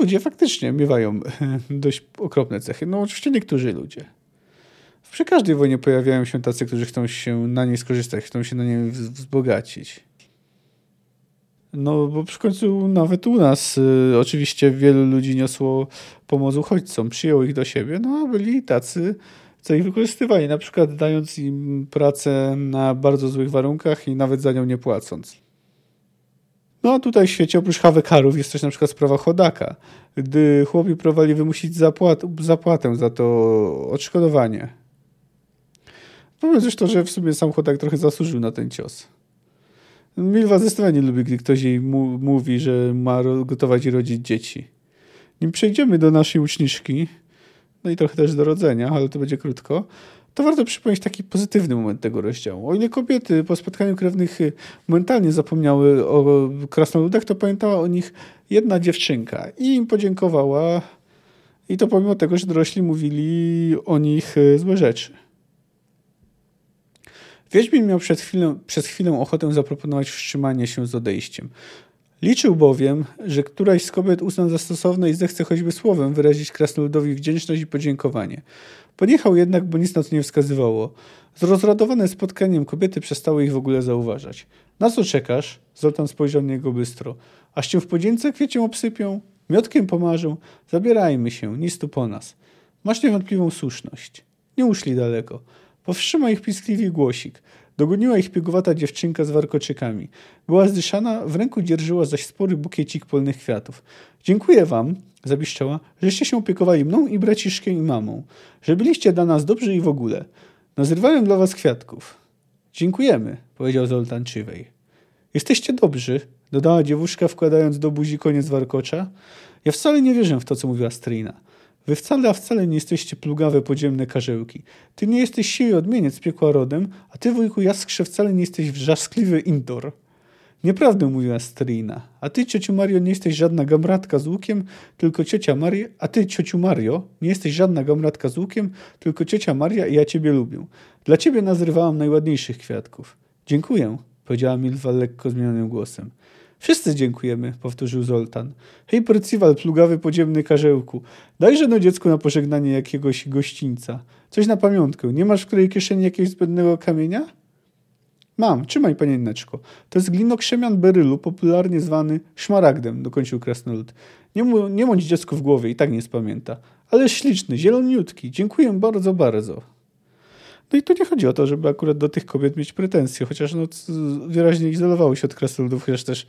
Ludzie faktycznie miewają *laughs* dość okropne cechy. No oczywiście niektórzy ludzie. Przy każdej wojnie pojawiają się tacy, którzy chcą się na niej skorzystać, chcą się na niej wzbogacić. No, bo przy końcu nawet u nas y, oczywiście wielu ludzi niosło pomoc uchodźcom, przyjął ich do siebie, no a byli tacy, co ich wykorzystywali, na przykład dając im pracę na bardzo złych warunkach i nawet za nią nie płacąc. No a tutaj w świecie oprócz hawekarów jest też na przykład sprawa chodaka, gdy chłopi próbowali wymusić zapłat, zapłatę za to odszkodowanie. Powiem zresztą, że w sumie sam chodak trochę zasłużył na ten cios. Milwa zdecydowanie nie lubi, gdy ktoś jej mówi, że ma gotować i rodzić dzieci. Nim przejdziemy do naszej uczniczki, no i trochę też do rodzenia, ale to będzie krótko, to warto przypomnieć taki pozytywny moment tego rozdziału. O ile kobiety po spotkaniu krewnych momentalnie zapomniały o krasnoludach, to pamiętała o nich jedna dziewczynka i im podziękowała i to pomimo tego, że dorośli mówili o nich złe rzeczy. Wiedźmin miał przed chwilę, przez chwilę ochotę zaproponować wstrzymanie się z odejściem. Liczył bowiem, że któraś z kobiet uzna za stosowne i zechce choćby słowem wyrazić krasnoludowi wdzięczność i podziękowanie. Poniechał jednak, bo nic na to nie wskazywało. Zrozradowane spotkaniem kobiety przestały ich w ogóle zauważać. Na co czekasz? Zoltan spojrzał na niego bystro. Aż cię w podzięce kwiecią obsypią? Miotkiem pomarzą? Zabierajmy się, nic tu po nas. Masz niewątpliwą słuszność. Nie uszli daleko. Powstrzymał ich piskliwy głosik. Dogoniła ich piegowata dziewczynka z warkoczykami. Była zdyszana, w ręku dzierżyła zaś spory bukiecik polnych kwiatów. Dziękuję wam, zabiszczała, żeście się opiekowali mną i braciszkiem i mamą, że byliście dla nas dobrzy i w ogóle. Nazrywałem dla was kwiatków. Dziękujemy, powiedział Zoltan Czywej. Jesteście dobrzy, dodała dziewuszka, wkładając do buzi koniec warkocza. Ja wcale nie wierzę w to, co mówiła Strina. Wy wcale, a wcale nie jesteście plugawe podziemne karzełki. Ty nie jesteś siły odmieniec piekła rodem, a ty, wujku Jaskrze, wcale nie jesteś wrzaskliwy intor. Nieprawdę mówiła Strina. A ty, ciociu Mario, nie jesteś żadna gamratka z łukiem, tylko ciocia Maria. A ty, ciociu Mario, nie jesteś żadna gamratka z łukiem, tylko ciocia Maria i ja ciebie lubię. Dla ciebie nazrywałam najładniejszych kwiatków. Dziękuję, powiedziała Milwa lekko zmienionym głosem. Wszyscy dziękujemy, powtórzył Zoltan. Hej, Percival, plugawy podziemny karzełku. Dajże no dziecku na pożegnanie jakiegoś gościńca. Coś na pamiątkę. Nie masz w której kieszeni jakiegoś zbędnego kamienia? Mam, trzymaj, panienneczko. To jest glinokrzemian berylu, popularnie zwany szmaragdem, dokończył krasnolud. Nie, mu, nie bądź dziecko w głowie, i tak nie spamięta. Ale śliczny, zieloniutki. Dziękuję bardzo, bardzo. No i tu nie chodzi o to, żeby akurat do tych kobiet mieć pretensje, chociaż no, wyraźnie izolowały się od krasnoludów, chociaż też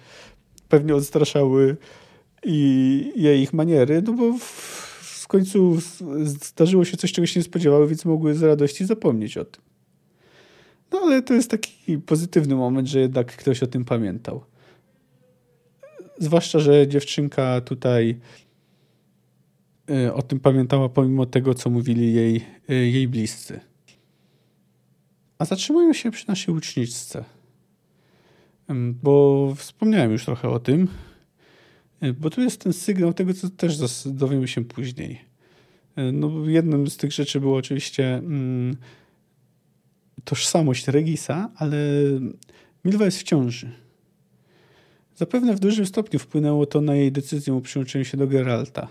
pewnie odstraszały i, i ich maniery, no bo w, w końcu zdarzyło się coś, czego się nie spodziewały, więc mogły z radości zapomnieć o tym. No ale to jest taki pozytywny moment, że jednak ktoś o tym pamiętał. Zwłaszcza, że dziewczynka tutaj y, o tym pamiętała pomimo tego, co mówili jej, y, jej bliscy. A zatrzymujmy się przy naszej łuczniczce. Bo wspomniałem już trochę o tym, y, bo tu jest ten sygnał tego, co też dowiemy się później. No, jedną z tych rzeczy było oczywiście mm, tożsamość Regisa, ale Milwa jest w ciąży. Zapewne w dużym stopniu wpłynęło to na jej decyzję o przyłączeniu się do Geralta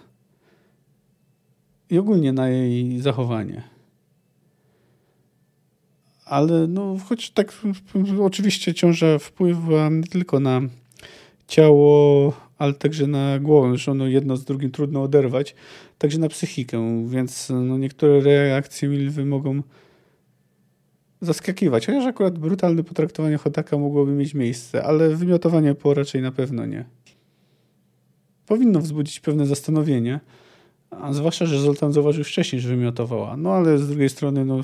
i ogólnie na jej zachowanie. Ale no, choć tak oczywiście ciąża wpływa nie tylko na ciało, ale także na głowę, że ono jedno z drugim trudno oderwać, także na psychikę, więc no, niektóre reakcje Milwy mogą zaskakiwać. Chociaż akurat brutalne potraktowanie Hodaka mogłoby mieć miejsce, ale wymiotowanie po raczej na pewno nie. Powinno wzbudzić pewne zastanowienie, a zwłaszcza, że Zoltan zauważył wcześniej, że wymiotowała. No ale z drugiej strony, no,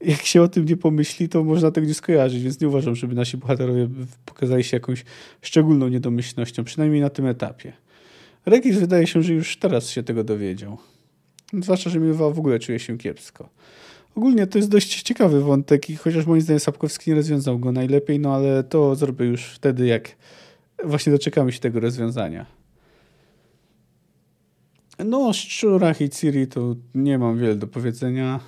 jak się o tym nie pomyśli, to można tego nie skojarzyć, więc nie uważam, żeby nasi bohaterowie pokazali się jakąś szczególną niedomyślnością, przynajmniej na tym etapie. Regis wydaje się, że już teraz się tego dowiedział. Zwłaszcza, że Miwa w ogóle czuje się kiepsko. Ogólnie to jest dość ciekawy wątek i chociaż moim zdaniem Sapkowski nie rozwiązał go najlepiej, no ale to zrobię już wtedy, jak właśnie doczekamy się tego rozwiązania. No o szczurach i Ciri to nie mam wiele do powiedzenia.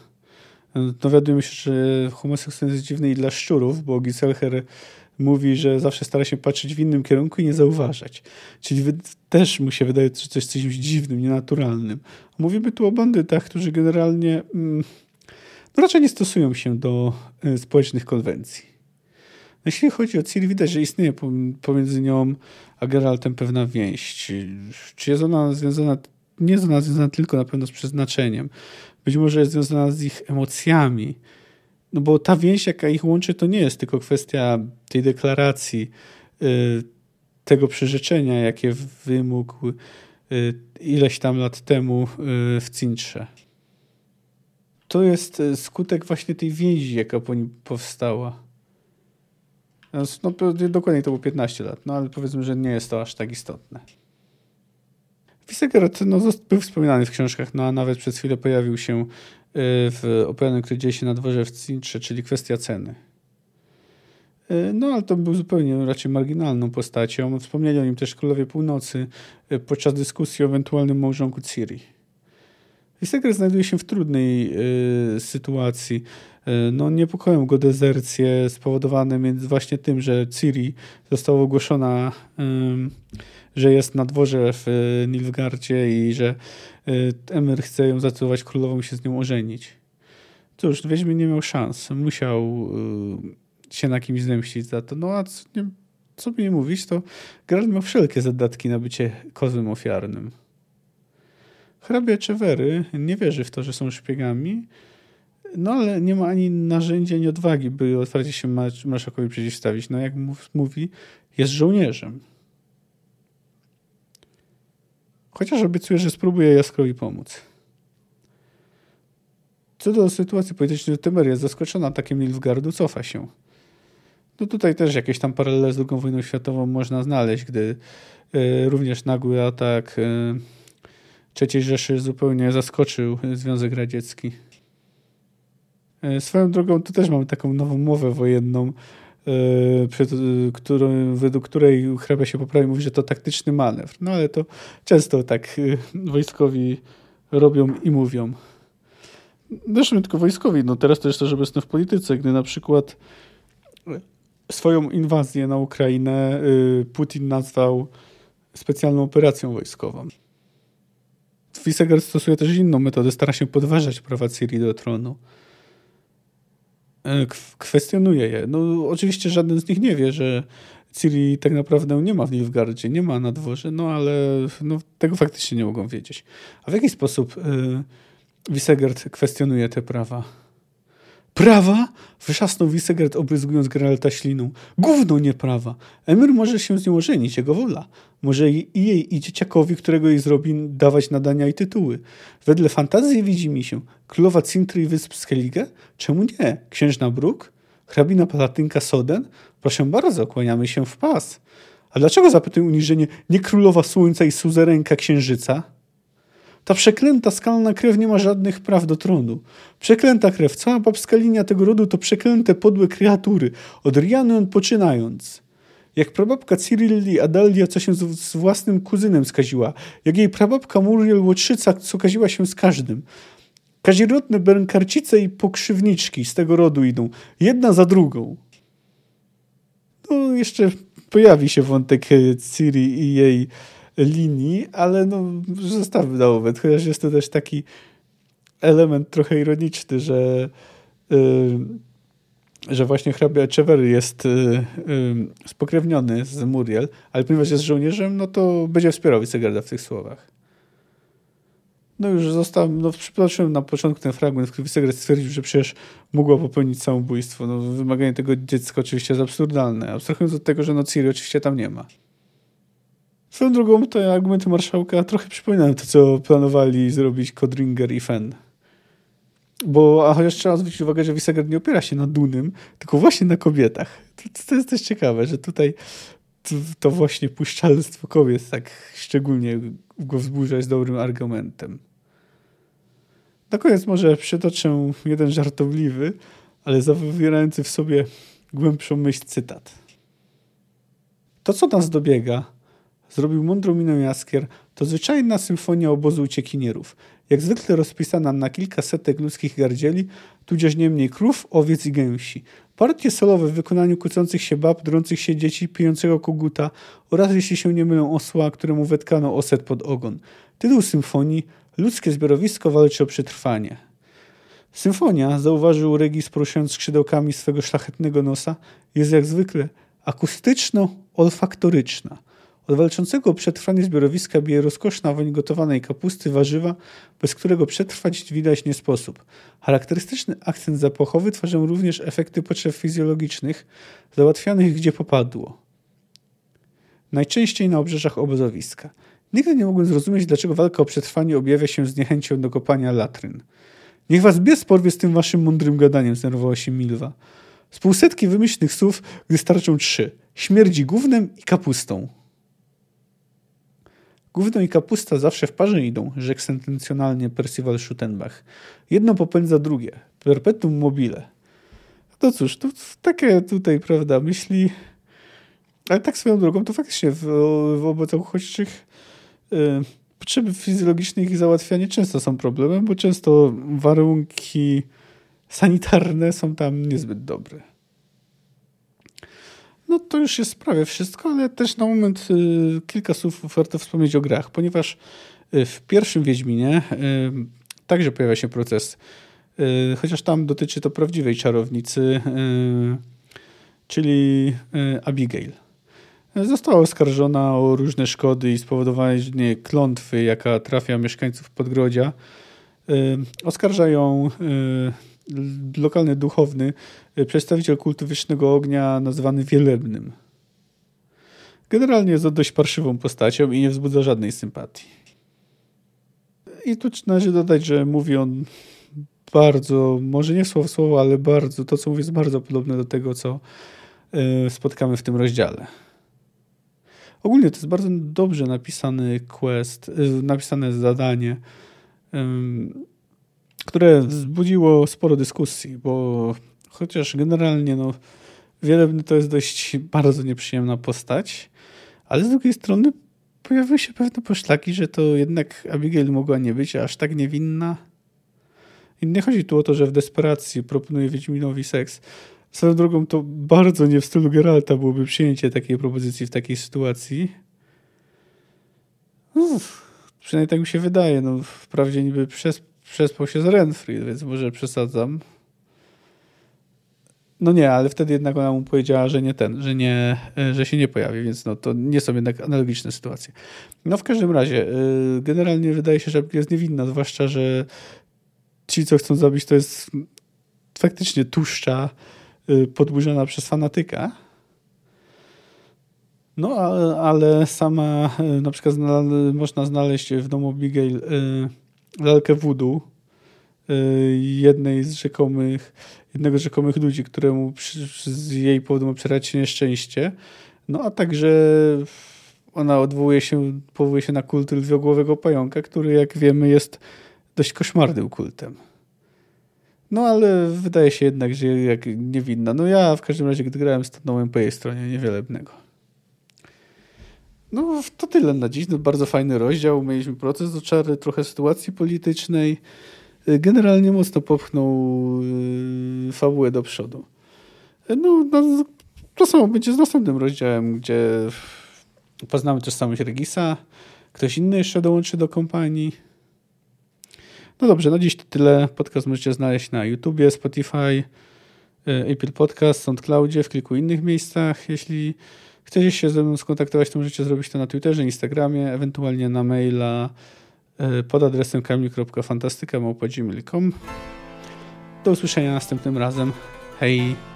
Dowiadujemy się, że homoseksualizm jest dziwny i dla szczurów, bo Giselher mówi, że zawsze stara się patrzeć w innym kierunku i nie zauważać. Czyli też mu się wydaje, że coś, coś dziwnym, nienaturalnym. Mówimy tu o bandytach, którzy generalnie... Mm, no raczej nie stosują się do e, społecznych konwencji. Jeśli chodzi o Ciri, widać, że istnieje pomiędzy nią a Geraltem pewna więź. Czy jest ona związana, nie jest ona związana tylko na pewno z przeznaczeniem. Być może jest związana z ich emocjami. No bo ta więź, jaka ich łączy, to nie jest tylko kwestia tej deklaracji, e, tego przyrzeczenia, jakie wymógł e, ileś tam lat temu w Cintrze to jest skutek właśnie tej więzi, jaka po nim powstała. No, dokładnie to było 15 lat, no ale powiedzmy, że nie jest to aż tak istotne. Wisegard no, był wspominany w książkach, no a nawet przez chwilę pojawił się e, w opowiadaniu, które dzieje się na dworze w Cintrze, czyli kwestia ceny. E, no, ale to był zupełnie raczej marginalną postacią. Wspomnieli o nim też królowie północy podczas dyskusji o ewentualnym małżonku Ciri. Visegrad znajduje się w trudnej y, sytuacji. Y, no, niepokoją go dezercje spowodowane między właśnie tym, że Ciri została ogłoszona, że jest na dworze w Nilfgardzie i że Emir chce ją zacytować królową i się z nią ożenić. Cóż, Wiedźmin nie miał szans. Musiał się na kimś zemścić za to. No a co, nie, co nie mówić, to Geralt miał wszelkie zadatki na bycie kozłem ofiarnym. Hrabia Czewery nie wierzy w to, że są szpiegami, no ale nie ma ani narzędzia, ani odwagi, by otwarcie się marszakowi przeciwstawić. No jak mówi, jest żołnierzem. Chociaż obiecuje, że spróbuje Jaskrowi pomóc. Co do sytuacji politycznej, Temeria zaskoczona atakiem Nilfgardu cofa się. No tutaj też jakieś tam paralele z II wojną światową można znaleźć, gdy y, również nagły atak y, III Rzeszy zupełnie zaskoczył Związek Radziecki. E, swoją drogą tu też mamy taką nową mowę wojenną, e, przed, którą, według której hrabia się poprawia mówi, że to taktyczny manewr. No ale to często tak e, wojskowi robią i mówią. Zresztą tylko wojskowi, no teraz to jest też obecne w polityce, gdy na przykład swoją inwazję na Ukrainę Putin nazwał specjalną operacją wojskową. Visegrad stosuje też inną metodę, stara się podważać prawa Ciri do tronu. E, kwestionuje je. No, oczywiście żaden z nich nie wie, że Ciri tak naprawdę nie ma w Nilfgaardzie, nie ma na dworze, no ale no, tego faktycznie nie mogą wiedzieć. A w jaki sposób y, Wisegard kwestionuje te prawa? Prawa? Wyszasnął Wisegard, obryzgując Geralta śliną. Gówno nie prawa. Emir może się z nią ożenić, jego wola. Może i jej i dzieciakowi, którego jej zrobi, dawać nadania i tytuły. Wedle fantazji widzi mi się. Królowa Cintry i Wysp Skellige? Czemu nie? Księżna Bruk? Hrabina Palatynka Soden? Proszę bardzo, kłaniamy się w pas. A dlaczego zapytuję uniżenie nie królowa słońca i suzerenka księżyca? Ta przeklęta skalna krew nie ma żadnych praw do tronu. Przeklęta krew, cała babska linia tego rodu to przeklęte podłe kreatury, od Rianon poczynając. Jak prababka Cyrilli Adalia, co się z, z, własnym kuzynem skaziła. Jak jej prababka Muriel Łotrzyca, co kaziła się z każdym. Kazirodne bękarcice i pokrzywniczki z tego rodu idą. Jedna za drugą. No, jeszcze pojawi się wątek e, Ciri i jej linii, ale no, zostawmy na moment, chociaż jest to też taki element trochę ironiczny, że yy, że właśnie hrabia Echeverry jest yy, spokrewniony z Muriel, ale ponieważ jest żołnierzem, no to będzie wspierał Wisegarda w tych słowach. No już został, no przytoczyłem na początku ten fragment, w którym Wisegard stwierdził, że przecież mogła popełnić samobójstwo. No wymaganie tego dziecka oczywiście jest absurdalne, abstrahując od tego, że no Ciri oczywiście tam nie ma. Swoją drogą te argumenty marszałka trochę przypominają to, co planowali zrobić Kodringer i Fenn. Bo, a chociaż trzeba zwrócić uwagę, że Wisegard nie opiera się na Dunym, tylko właśnie na kobietach. To, to jest też ciekawe, że tutaj to właśnie puszczalstwo kobiet tak szczególnie go wzburza jest dobrym argumentem. Na koniec może przytoczę jeden żartobliwy, ale zawierający w sobie głębszą myśl cytat. To, co nas dobiega, zrobił mądrą minę Jaskier, to zwyczajna symfonia obozu uciekinierów, jak zwykle rozpisana na kilka setek ludzkich gardzieli, tudzież nie mniej krów, owiec i gęsi. Partie solowe w wykonaniu kłócących się bab, drących się dzieci, pijącego koguta oraz, jeśli się nie mylą, osła, któremu wetkano oset pod ogon. Tytuł symfonii Ludzkie zbiorowisko walczy o przetrwanie. Symfonia, zauważył Regis poruszając skrzydełkami swego szlachetnego nosa, jest jak zwykle akustyczno-olfaktoryczna – od walczącego o przetrwanie zbiorowiska bije rozkoszna woń gotowanej kapusty, warzywa, bez którego przetrwać widać nie sposób. Charakterystyczny akcent zapachowy tworzą również efekty potrzeb fizjologicznych, załatwianych gdzie popadło. Najczęściej na obrzeżach obozowiska. Nigdy nie mogłem zrozumieć, dlaczego walka o przetrwanie objawia się z niechęcią do kopania latryn. Niech was bies porwie z tym waszym mądrym gadaniem, zdenerwowała się Milwa. Z półsetki wymyślnych słów wystarczą trzy. Śmierdzi gównem i kapustą. Gówno i kapusta zawsze w parze idą, rzekł sentencjonalnie Percival Schuttenbach. Jedno popędza drugie. Perpetuum mobile. No cóż, to takie tutaj, prawda, myśli... Ale tak swoją drogą, to faktycznie w, w uchodźczych yy, potrzeby fizjologiczne ich załatwianie często są problemem, bo często warunki sanitarne są tam niezbyt dobre. No to już jest prawie wszystko, ale też na moment y, kilka słów warto wspomnieć o grach, ponieważ y, w pierwszym Wiedźminie y, także pojawia się proces, y, chociaż tam dotyczy to prawdziwej czarownicy, y, czyli y, Abigail. Została oskarżona o różne szkody i spowodowanie klątwy, jaka trafia mieszkańców Podgrodzia. Oskarża ją lokalny duchowny, y, przedstawiciel kultu wiecznego ognia nazwany Wielebnym. Generalnie jest dość parszywą postacią i nie wzbudza żadnej sympatii. I tu należy dodać, że mówi on bardzo, może nie słowo słowo, ale bardzo, to co mówi jest bardzo podobne do tego, co y, spotkamy w tym rozdziale. Ogólnie to jest bardzo dobrze napisany quest, y, napisane zadanie które wzbudziło sporo dyskusji, bo chociaż generalnie no, Wielebny to jest dość bardzo nieprzyjemna postać, ale z drugiej strony pojawiły się pewne poszlaki, że to jednak Abigail mogła nie być aż tak niewinna. I nie chodzi tu o to, że w desperacji proponuje Wiedźminowi seks. Swoją drogą to bardzo nie w stylu Geralta byłoby przyjęcie takiej propozycji w takiej sytuacji. Uff, przynajmniej tak mi się wydaje. No, wprawdzie niby przez przespał się z Renfrey, więc może przesadzam. No nie, ale wtedy jednak ona mu powiedziała, że nie ten, że, nie, że się nie pojawi, więc no to nie są jednak analogiczne sytuacje. No w każdym razie, y, generalnie wydaje się, że jest niewinna, zwłaszcza, że ci, co chcą zabić, to jest faktycznie tłuszcza y, podburzona przez fanatyka. No, ale sama y, na przykład można znaleźć w domu Abigail lalkę voodoo y, jednej z rzekomych, jednego z rzekomych ludzi, któremu z jej powodu ma przerać się nieszczęście. No a także ona odwołuje się, powołuje się na kult lwiogłowego pająka, który jak wiemy jest dość koszmarnym kultem. No ale wydaje się jednak, że jak niewinna. No ja w każdym razie, gdy grałem, stanąłem po jej stronie niewielebnego. No to tyle na dziś. No, bardzo fajny rozdział. Mieliśmy proces do czary, trochę sytuacji politycznej. Generalnie mocno popchnął yy, fabułę do przodu. No, no, to samo będzie z następnym rozdziałem, gdzie poznamy też samych Regisa. Ktoś inny jeszcze dołączy do kompanii. No dobrze, no dziś to tyle. Podcast możecie znaleźć na YouTubie, Spotify, y, Apple Podcast, SoundCloudzie, w kilku innych miejscach. Jeśli chcecie się ze mną skontaktować, to możecie zrobić to na Twitterze, Instagramie, ewentualnie na maila y, pod adresem kamil.fantastyka.gmail.com Do usłyszenia następnym razem. Hej!